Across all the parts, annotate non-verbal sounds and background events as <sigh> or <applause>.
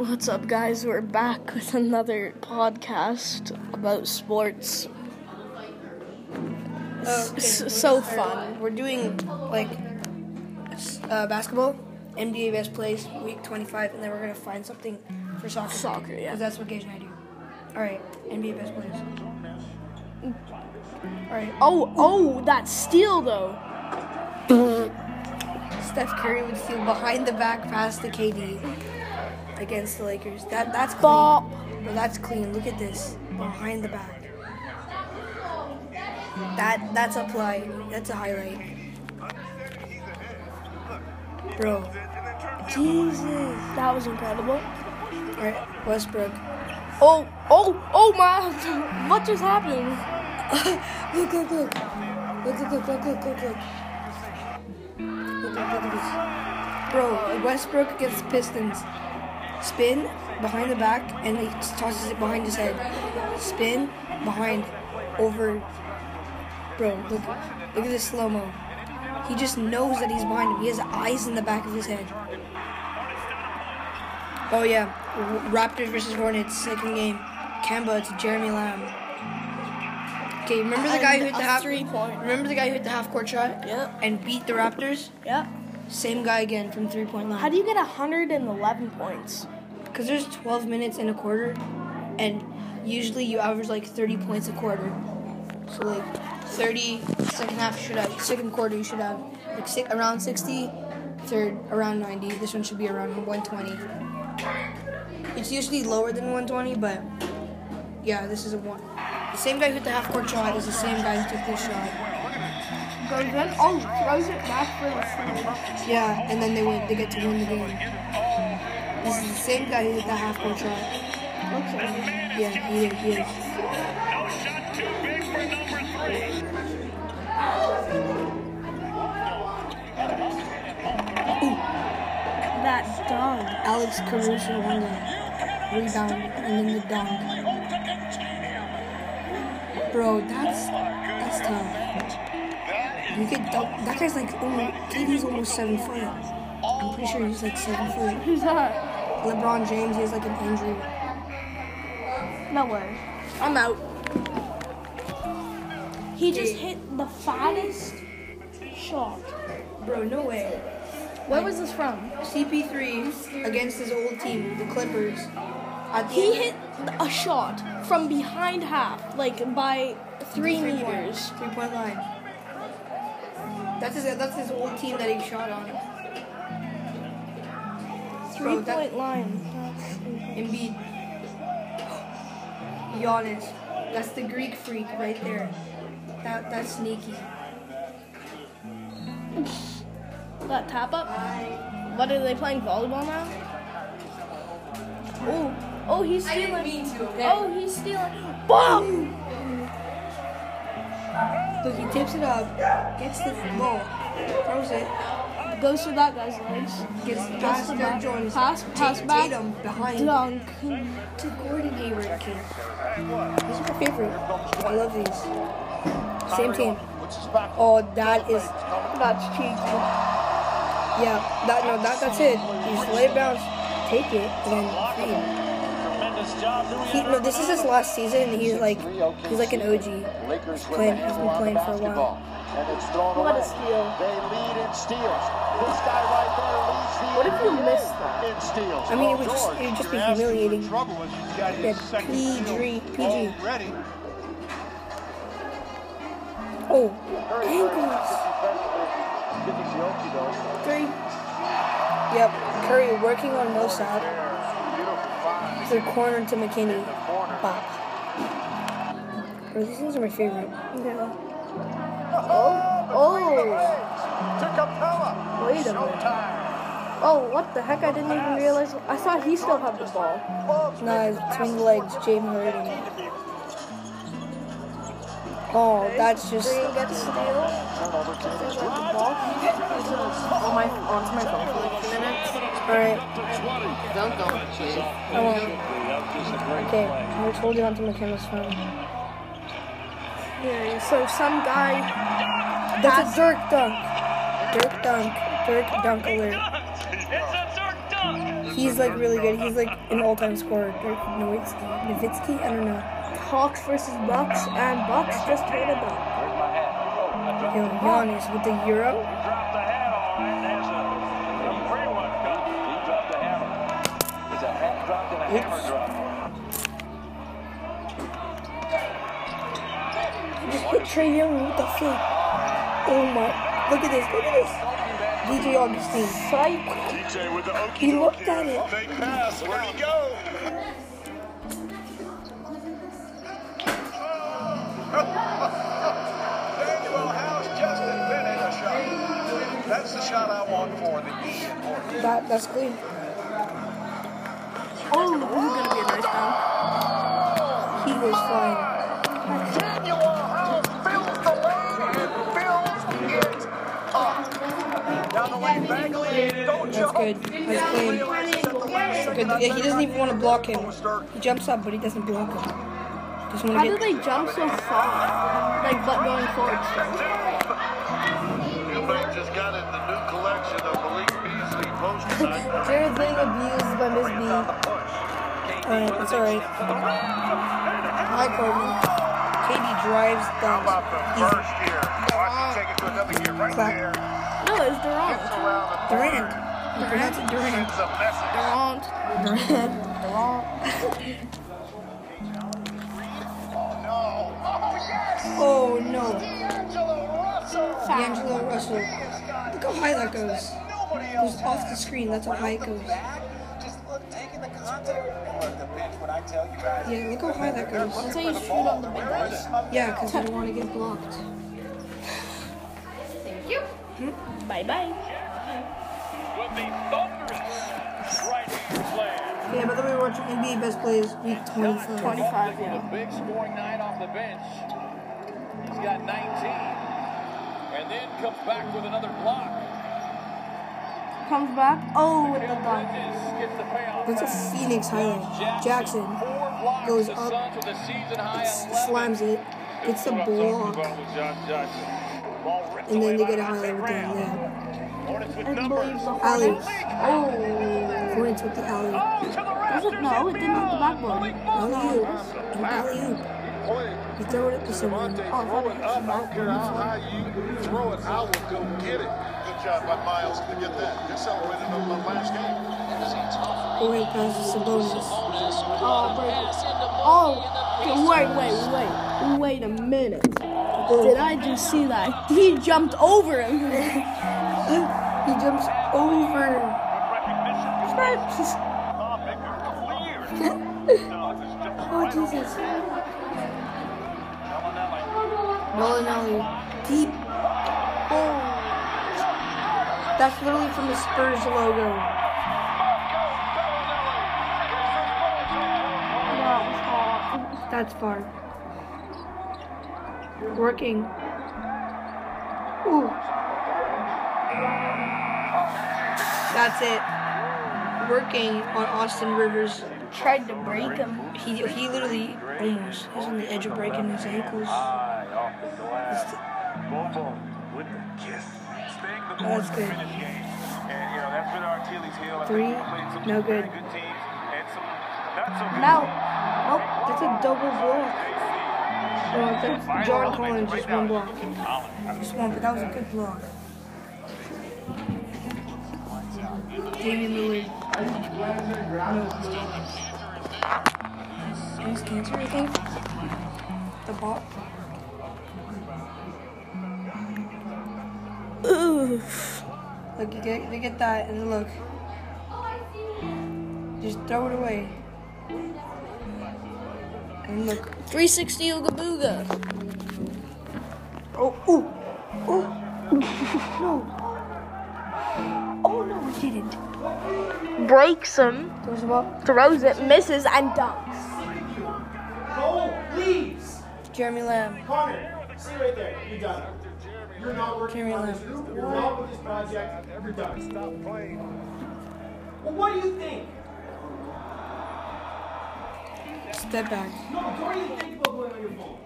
What's up, guys? We're back with another podcast about sports. Okay, S- so fun. We're doing like uh, basketball, NBA best plays, week 25, and then we're gonna find something for soccer. Soccer, yeah. Because that's what Gage and I do. All right, NBA best plays. All right, Oh, oh, that steal though. Steph Curry would steal behind the back pass to KD against the Lakers. That that's clean. Bop. Bro, that's clean. Look at this behind the back. That that's a play. That's a highlight. Bro, Jesus. That was incredible. All right, Westbrook. Oh, oh, oh my! What just happened? <laughs> Look, look, look. Look, look, look, look, look, look, look. Look, look, look at. Bro, Westbrook against Pistons. Spin behind the back and he tosses it behind his head. Spin behind over. Bro, look, look at this slow mo. He just knows that he's behind him. He has eyes in the back of his head. Oh yeah, Raptors versus Hornets, second game. Kemba to Jeremy Lamb. Okay, remember the guy who hit the half. Remember the guy who hit the half court shot? Yep. And beat the Raptors? Yep. Same guy again from three point line. How do you get 111 points? Because there's 12 minutes in a quarter, and usually you average like 30 points a quarter. So like 30 second half you should have second quarter you should have like six, around 60, third around 90. This one should be around 120. It's usually lower than 120, but yeah, this is a one. The same guy who hit the half court shot is the same guy who took this shot. Goes in. Oh, throws it back for the steal. Yeah, and then they win. They get to win the game. This is the same guy who hit the half court shot. Okay. Yeah, he is. He is. No shot too big for number three. That dunk. Alex Caruso on the rebound and then the dunk. Bro, that's that's tough. You could dunk. That guy's like almost. KD's almost seven foot. I'm pretty sure he's like seven foot. <laughs> Who's that? LeBron James, he has like an injury. No way. I'm out. He just hit the fattest shot. Bro, no way. Where was this from? CP3 against his old team, the Clippers. The He hit a shot from behind half, like by three meters. Three point line. That's his that's his old team that he shot on. Three Bro, point line. Embiid. Giannis. That's the Greek freak right there. That that's sneaky. That tap up? What are they playing volleyball now? Oh, oh, he's stealing. Oh, he's stealing. Boom! Look, he tips it up, gets the ball, throws it, Goes through that guy's legs. gets past the back. Jones, Pass- pass back. Tatum behind Dunk. to Gordon Hayward. Kid. These are my favorite. I love these. Same team. Oh, that is That's cheeky. yeah. That no, that that's it. Let it bounce, take it, and then feed. Tremendous job. He, no, this is his last season. and He's like he's like an OG. Lakers playing- he's been playing for a while. And it's thrown What a steal. They lead in steals. This guy right there leads the What if you NBA missed that? In steals. I mean, it would oh, just it would just be humiliating. Trouble is he's got Yeah, PG, steal PG. already. Oh, Very, very ankles. active defensively. Getting the okie doke. Three. Yep, Curry working on Millsap. Third corner to McKinnie. The corner. Bro, these things are my favorite. Yeah. Oh, oh. Wait a minute. Oh, what the heck? I didn't even realize. I thought he still had the ball. Nah, it's between the legs, James Harden. Oh, that's just. Green gets steal. turnover to the There's like the ball. On my, oh, onto my phone for like a minute. Alright, Dunk on it, Chief. I won't. Okay, I told you onto McKenna's phone. Yeah, so some guy. That's a Dirk dunk. Dirk dunk. Dirk dunk alert. It's a Dirk dunk. He's like really good. He's like an all-time scorer. Dirk Nowitzki, Nowitzki, I don't know. Hawks versus Bucks, and Bucks just made a buck. Yo, Giannis with the Euro. Hat drop and a hammer Oops. drop. Just hit Trae Young. What the fuck? Oh my! Look at this. Look at this. DJ Augustin. Psych. DJ with the okey He looked at it. Fake pass. Where'd he go? Danuel House just invented a shot. That's the shot I want for the E in That that's clean. Oh, this is gonna be a nice round. He was flying. Danuel House fills the lane and fills it up. Down the lane, Bagley. Don't That's good. That's clean. Good. Yeah, he doesn't even want to block him. He jumps up, but he doesn't block him. Just How want do get. they jump so far? Like, but going forward still. Eubank just got in the new collection of Malik Beasley post tonight. Jared's getting abused by Miss B. Alright, that's alright. Hi, Corbin. KD drives the down. Easy. first year? Watch him take it to another gear right Clap. No, it's Durant. Gets around Durant. He pronounced it Durant. sends a message. Durant. Durant. Oh, no. Oh, yes. Oh no. D'Angelo Russell. D'Angelo Russell. Look how high that goes. Nobody It was off the screen. That's how high it goes. back. Just look, taking the contact. Look, the bench, when I tell. Yeah, look how high that goes. That's how you shoot on the big guys. Yeah, because I don't want to get blocked. Thank you. Hmm? Bye bye. With the thunderous right-hand slam. Yeah, by the way, we're watching NBA Best Plays Week 25. 25, yeah. Big scoring night off the bench. He's got 19. And then comes back with another block. Comes back. Oh, with the dunk. Bridges gets. That's a Phoenix highlight. Jackson goes up, Suns with a season high s- 11. slams it, gets the block, and then they get a highlight with them. Yeah. With I numbers. believe the Alley. Oh. Hornets with the alley. Does it? No, it didn't hit the backboard. Alley oop. An alley oop. You throw it up to someone. Oh, I thought it hit the I don't care how high you throw it, I will go get it. Good job by Miles to get that. He celebrated on the last game. Oh, Point passes Sabonis. Oh, break. Oh, wait, wait, wait. Wait a minute. Did I just see that? He jumped over him. <laughs> He jumps over. <laughs> Oh, Jesus. Belinelli. Deep. Oh. That's literally from the Spurs logo. That's far. Working. Ooh. That's it. Working on Austin Rivers. Tried to break him. He, he literally almost. He's on the edge of breaking his ankles. High off the with the kiss. Staying the That's good. And, you know, that's been our Achilles heel. I Three, think we some no good. good teams and some not so good Now, Oh, that's a double block. Oh, that's John Collins just one block. Just one, but that was a good block. Damian Lillard. No. He's cancer, I think. The ball. Oof. Look, you get, they get that, and look. Just throw it away. And look. 360 Ooga Booga. Oh, ooh, oh, <laughs> no. Oh no, it didn't. Breaks him, Throws the throws it, misses, and dunks. Cole, please. Jeremy Lamb. Connor, stay right there. You're done. You're not working Jeremy on Lamb. this. You're not with this project. You're done. Stop playing. Well, what do you think? Step back. No, but what do you think about going on your phone?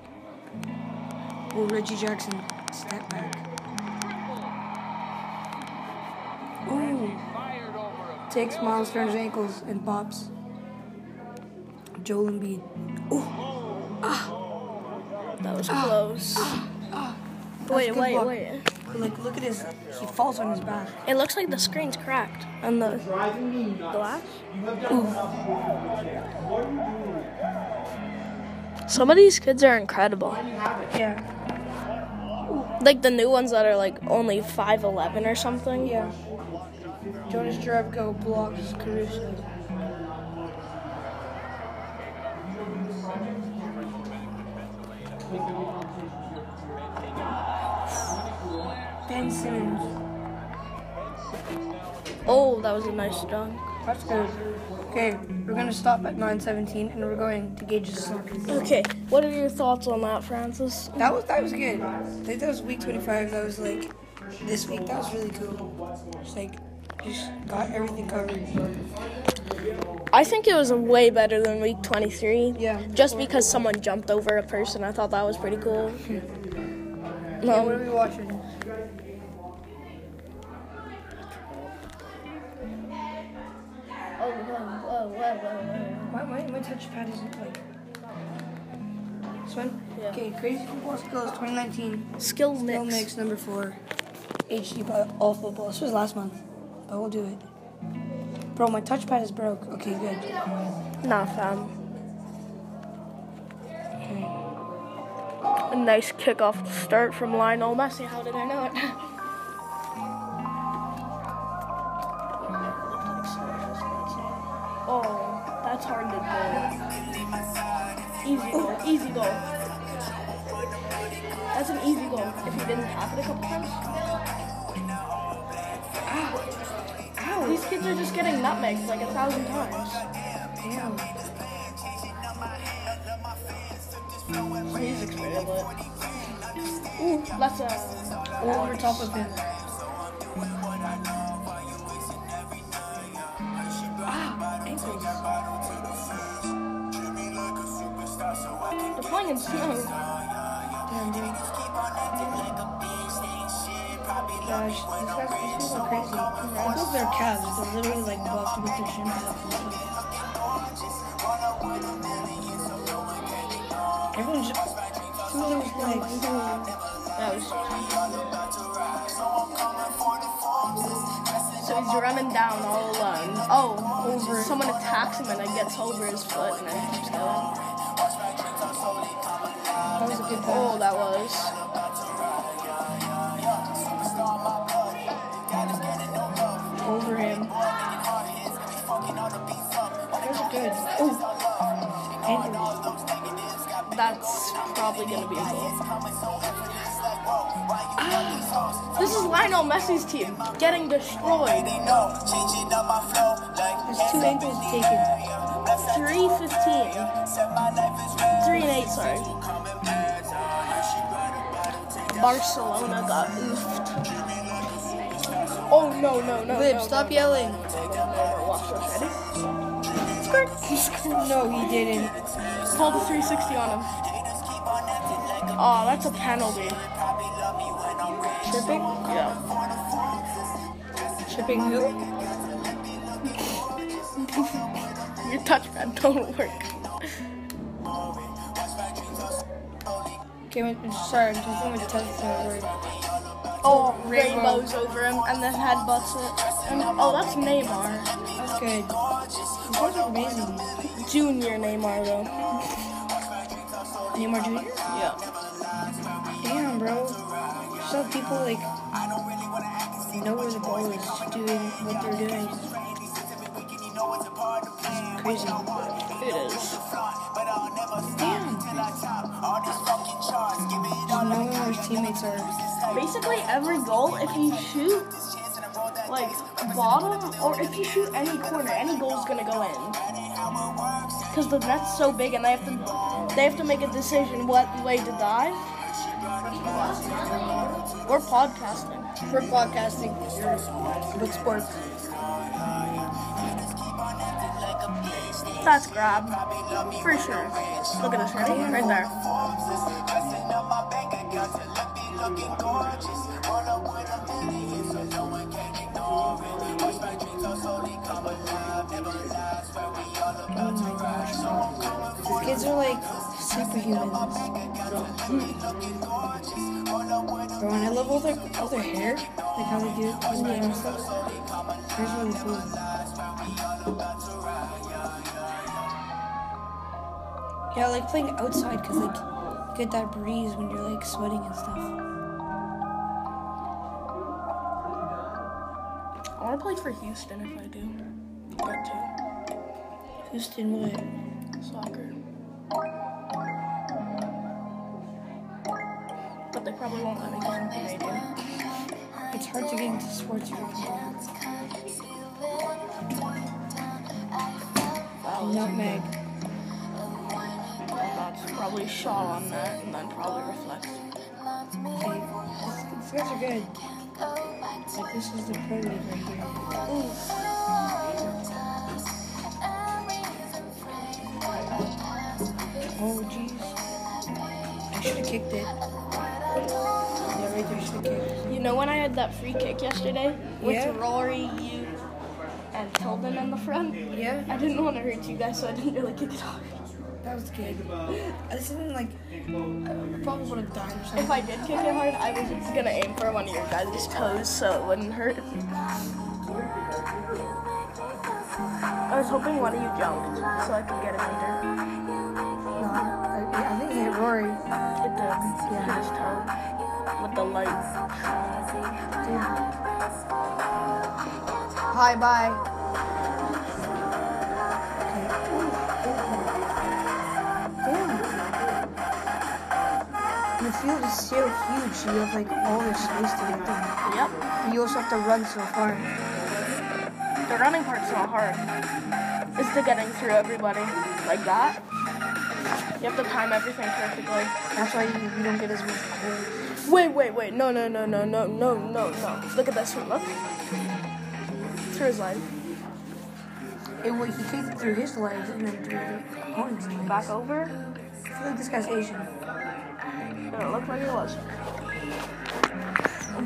Oh, Reggie Jackson. Step back. Oh, takes Miles Turner's ankles and pops. Joel Embiid. Ooh. Ah. That was close. Wait, wait, wait. Like, look at his. He falls on his back. It looks like the screen's cracked on the Driving me nuts. glass. You have done enough work with your chance. What are you doing? Some of these kids are incredible. Yeah. Like the new ones that are like only 5'11 or something. Yeah. Jonas Jerebko blocks Caruso. Oh, that was a nice dunk. That's good. Okay, we're gonna stop at 9:17 and we're going to Gage's soccer. Okay, what are your thoughts on that, Francis? That was that was good. I think that was week 25. That was like this week. That was really cool. Just like just got everything covered. I think it was way better than week 23. Yeah. Just because someone jumped over a person, I thought that was pretty cool. <laughs> Okay, um, what are we watching? Whoa, My, my, my touchpad isn't like. Mm. This one? Yeah. Okay, Crazy Football Skills 2019. whoa. Skill Still mix. mix number four. HD by all football. This was last month, but we'll do it. Bro, my touchpad is broke. Okay, good. Nah, fam. Okay. A nice kickoff start from Lionel oh, Messi. How did I know it? <laughs> Easy goal. Easy goal. That's an easy goal. If he didn't tap it a couple times. Ow. These kids are just getting nutmegged like a thousand times. Damn. Pretty lit. Ooh, that's a. Over top of him. They're playing. Damn, dude. Gosh, these guys, are crazy. I thought they're calves. They're literally like buffed with their shin pads. Everyone's just. Some of those legs. That was. So he's running down all alone. Oh, over. Someone attacks him and it gets over his foot and then keeps going. Oh, pass. that was. Over him. That was good. Oh. Andrew. That's probably gonna be a goal. Ah, this is Lionel Messi's team getting destroyed. There's two ankles taken. 315. 3 and 8, sorry. Barcelona got oofed. Oh, no, no, no. Lib, no, stop no. yelling. Watch this, ready? Skirt. No, he didn't. Called the 360 on him. Oh, that's a penalty. Tripping? Yeah. Tripping who? <laughs> Your touchpad don't work. Okay, I'm sorry, going to test the word. Oh, Rainbow. rainbows over him and then headbutts it. And, oh, that's Neymar. That's good. Guys are amazing. Junior Neymar, though. Neymar Jr.? Yeah. Damn, bro. So people like know where the ball is doing what they're doing. It's Crazy. It is. Just knowing where his teammates are. Basically, every goal, if you shoot like bottom or if you shoot any corner, any goal's gonna go in. Because the net's so big and they have to they have to make a decision what way to dive. We're podcasting. We're podcasting with sports. That's grab. For sure. Look at this, ready? Right there got to let me looking gorgeous. All up with a million, so no one can ignore it. Watch my dreams all slowly come alive. Never lies, where we all about to rise. So I'm coming for These kids are like superhumans. Bro, and I love all their, all their hair, like how they do it in the air stuff. Hair's really cool. Yeah, I like playing outside because like get that breeze when you're like sweating and stuff. I want to play for Houston if I do. That too. Houston, what? Soccer. But they probably won't let me because I'm Canadian. It's hard to get into sports if you're Canadian. Nutmeg. Probably shot on that and then probably reflects. Okay, these guys are good. Like this is the pro league right here. Oh jeez. I should have kicked it. Yeah, right there, should have kicked. You know when I had that free kick yesterday with Yeah. Rory, you, and Tilden in the front? Yeah, I didn't want to hurt you guys, so I didn't really kick it off. That was good. This isn't like I probably would have died or something. If I did kick it hard, I was just gonna aim for one of your guys' toes so it wouldn't hurt. I was hoping one of you jumped so I could get a meter. No, I, I think it hit Rory. It did. Yeah. His toe. With the light. Hi, bye. Field is so huge, so you have like all this space to get through. Yep. You also have to run so far. The running part's not hard. It's the getting through everybody. Like that. You have to time everything perfectly. That's why you, you don't get as much goals. Wait, wait, wait. No, no, no, no, no, no, no, no. Look at this one. Look. Through his leg. It, well, he kicked it through his legs and then through the opponent's legs. Back over. I feel like this guy's Asian. It looked like it was.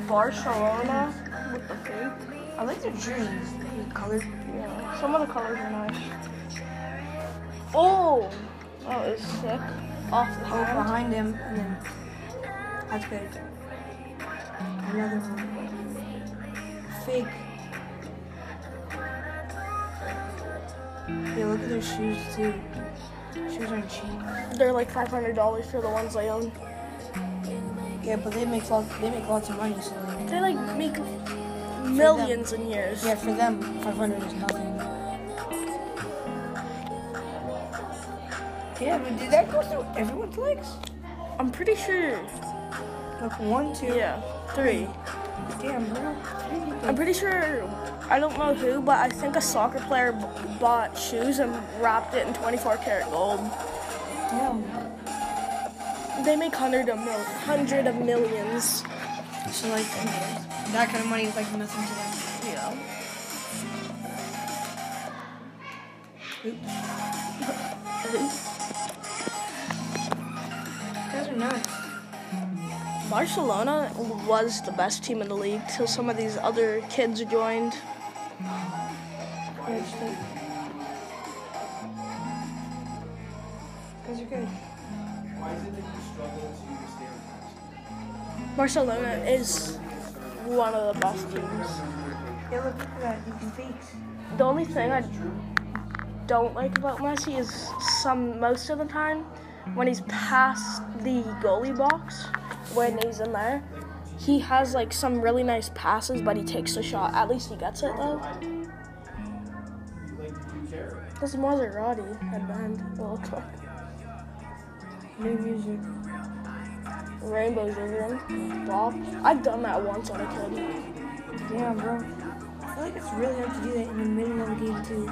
Barcelona with the pink. I like the jerseys. The color. Yeah, some of the colors are nice. Oh, that is sick. Off the Oh, behind him, and then that's good. Another one. Fake. Yeah, look at their shoes too. Shoes aren't cheap. They're like five hundred dollars for the ones I own. Yeah, but they make lots. They make lots of money, so They like make millions in years. yeah, for them, five hundred is nothing. Yeah, but did that go through everyone's legs? I'm pretty sure. Like one, two. Yeah, three. Damn, bro. I'm pretty sure. I don't know who, but I think a soccer player b- bought shoes and wrapped it in 24 karat gold. Damn. They make hundred of mil- hundred of millions. So like, that kind of money is like nothing to them. Yeah. You guys are nuts. Barcelona was the best team in the league till some of these other kids joined. Yeah, just like, you guys are good. Why is it Barcelona is one of the best teams. Yeah, look at. You can. The only thing I don't like about Messi is some most of the time when he's past the goalie box, when he's in there, he has like some really nice passes, but he takes the shot. At least he gets it though. You like you care. This is Maserati headband. It looks like New music. Rainbows over him. Bob. I've done that once on a kid. Yeah, bro. I feel like it's really hard to do that in the middle of a game too.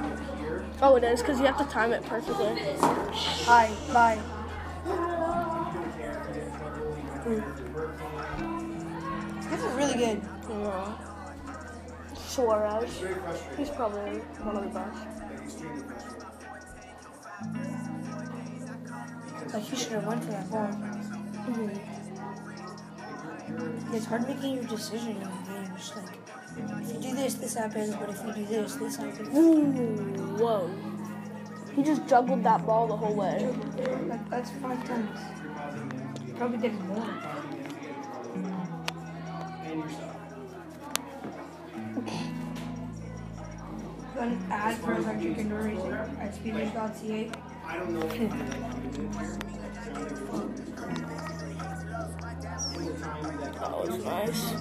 Oh, it is because you have to time it perfectly. Hi, bye. This is really good. Yeah. Suarez. He's probably one of the best. Like he should have went for that ball. Mhm. It's hard making your decision in the game. Just like if you do this, this happens. But if you do this, this happens. Ooh, whoa. He just juggled that ball the whole way. That, that's five times. Probably did more. An ad for electric indoor racing at speedway.ca. That was nice.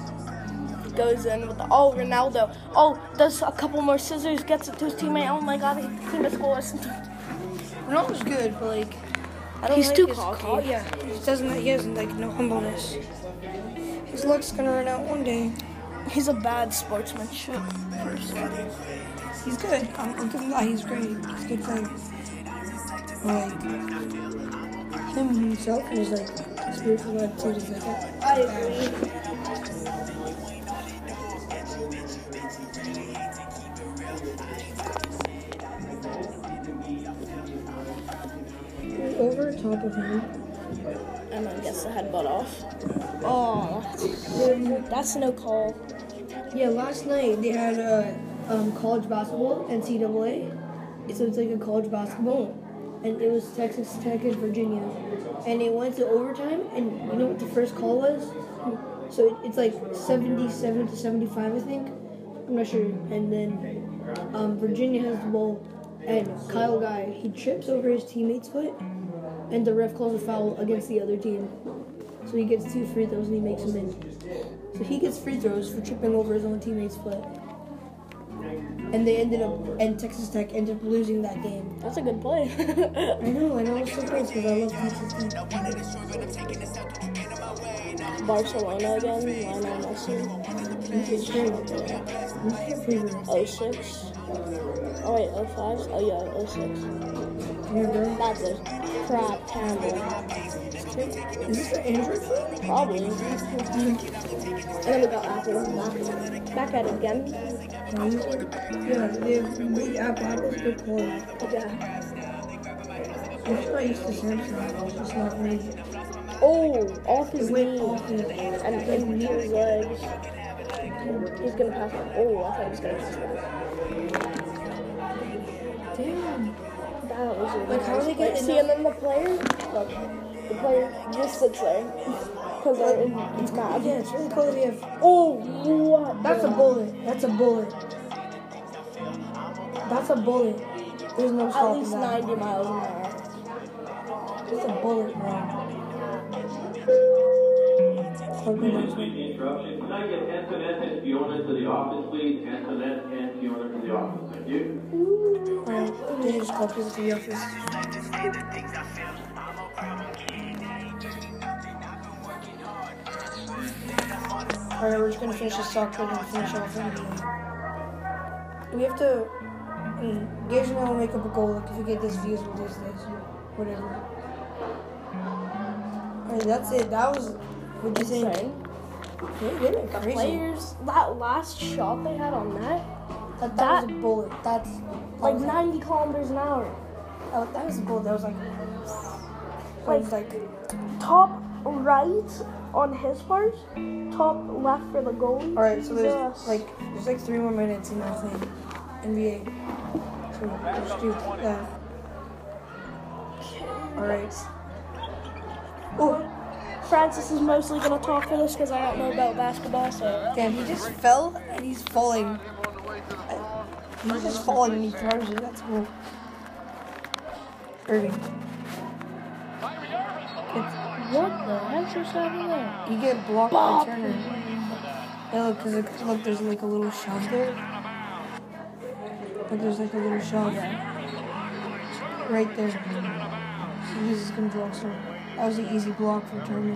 Goes in with the oh Ronaldo. Oh, does a couple more scissors, gets it to his teammate. Oh my god, his teammate scores. Ronaldo's good, but like, I don't He's like too his cocky. co- yeah, he doesn't. He has like no humbleness. His luck's gonna run out one day. He's a bad sportsmanship person. He's good. I'm, I'm giving that. He's great. He's a good player. But, like him himself his like spiritual attitude is like. I agree. Over top of him. And then gets the headbutt off. Oh, that's no call. Yeah, last night they had a um, college basketball, NCAA. So it's like a college basketball. And it was Texas Tech and Virginia. And it went to overtime, and you know what the first call was? So it, it's like 77 to 75, I think. I'm not sure. And then um, Virginia has the ball, and Kyle Guy, he trips over his teammate's foot, and the ref calls a foul against the other team. So he gets two free throws and he makes them in. So he gets free throws for tripping over his own teammate's foot. And they ended up, and Texas Tech ended up losing that game. That's a good play. <laughs> I know, and I was surprised because I love Texas Tech. Barcelona again. Lionel Messi. It's great. Who's your favorite? 06. Oh wait, 05? Oh yeah, 06. Your girl? That's a crap camera. Is this the Android phone? Probably. Mm-hmm. and then we got Apple back, back at it again. Yeah, they have the app Apple's good quality. Yeah. Just not used to Samsung. It's not me. Oh, off his knee. off his And into his legs. He's gonna pass it. Oh, I thought he was gonna pass. Damn. That was a Like, how are they getting See, and then the player, look, the player just sits there. Because they're in, it's mad. Yeah, it's really cool that we have. Oh, what? That's a bullet. That's a bullet. That's a bullet. There's no At least that. 90 miles an hour. It's a bullet, bro. Okay, next one. the interruption. Can I get Antoinette and Fiona to the office, please? Antoinette and Fiona to the office. Thank you. Alright, they just called people to the office. Alright, we're just gonna finish this talk and finish off the. We have to. Mm, Gage and I will make up a goal. Like, if we get this views, we'll do this. Whatever. Alright, that's it. That was. What'd you think? Yeah, they went The crazy. players, that last shot they had on that, That, that, that- was a bullet. That's. like 90 kilometers an hour. Oh, that was a bullet. That was like. Like- was like. Top right on his part, top left for the goalie. All right, so there's Jesus. like there's like three more minutes in that thing, NBA. So let's do that. All right. Oh, Francis is mostly gonna talk for this because I don't know about basketball, so. damn! He just fell and he's falling. He's just falling and he throws it. That's cool. Irving, What the heck just happened there? you get blocked by Turner. Yeah, look, cause look, look, there's like a little shove there. But there's like a little shove right there. So he's just gonna block some. That was an easy block for Turner.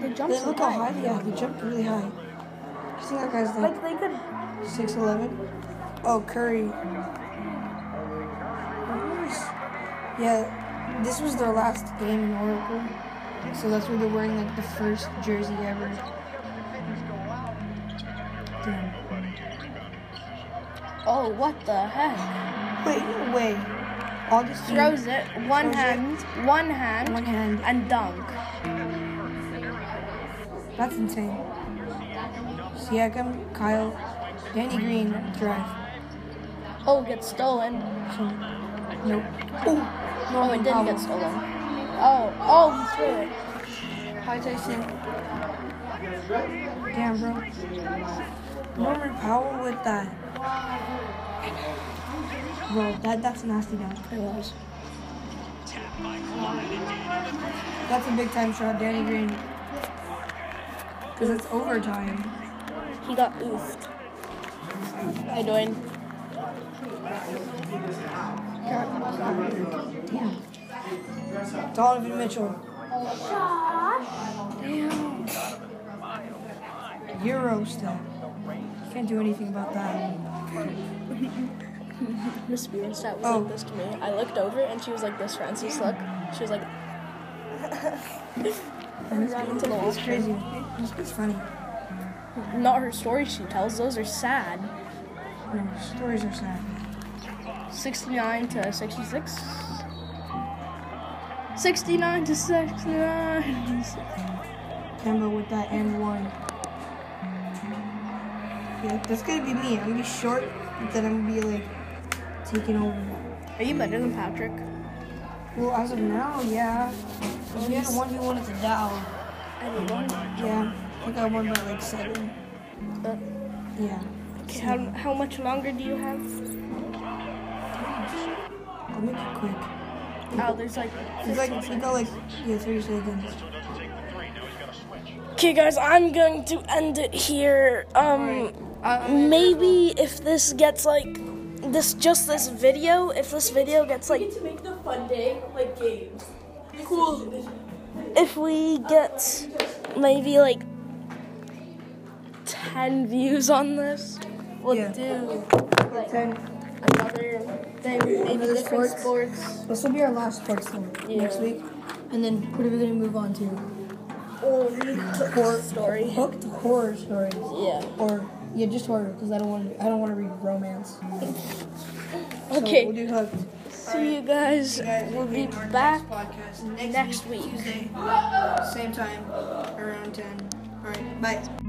They jumped Look, look how high they are. They jumped really high. You think that guy's Like like they could. 6'11"? Oh, Curry. Yeah, this was their last game in Oracle. So that's why they're wearing like the first jersey ever. Damn. Oh, what the heck? Wait, no way. August Throws it, one Throws it. hand, one hand, One hand. and dunk. That's insane. Siakam, Kyle, Danny Green, drive. Oh, gets stolen. So, Nope. Oh, Oh, it didn't get stolen. Oh, oh, he threw it. Hi, Tyson. Damn, bro. Norman Powell with that. Bro, that that's nasty down. It was. That's a big time shot, Danny Green. Because it's overtime. He got oofed. Hi, Dwayne. Damn. Donovan Mitchell. Damn. Euro step. Can't do anything about that. <laughs> Miss Bjornstad was Oh. like this to me. I looked over and she was like this Francis look. She was like <laughs> <laughs> ran into the wall. It's crazy. It's, funny. Not her stories she tells, those are sad. Stories are sad. 69 to 66. 69 to 69. Kemba with that and one. Yeah, that's gonna be me. I'm gonna be short, but then I'm gonna be like taking over. Are you better than Patrick? Well, as of now, yeah. We had a one v one at the Dow. Anyone? Yeah, I think I won by like seven. Uh, Yeah. okay, how, how much longer do you have? make it quick. Oh, there's like. Like you got like yeah, thirty seconds. Okay, guys, I'm going to end it here. Um, right. maybe if this gets like this, just this video, if this video gets like. We need to make the fun day like games. Cool. If we get maybe like 10 views on this, we'll yeah. do. Like, 10 other thing, maybe other sports. sports. This will be our last sports thing yeah. next week. And then what are we going to move on to? Or hook horror story. Hooked horror stories. Yeah. Or yeah, just horror because I don't want to. I don't want to read romance. so okay. We'll do hooked. See right. you, guys. you guys. We'll be back next, next, week. Tuesday, same time, around ten. All right. Bye.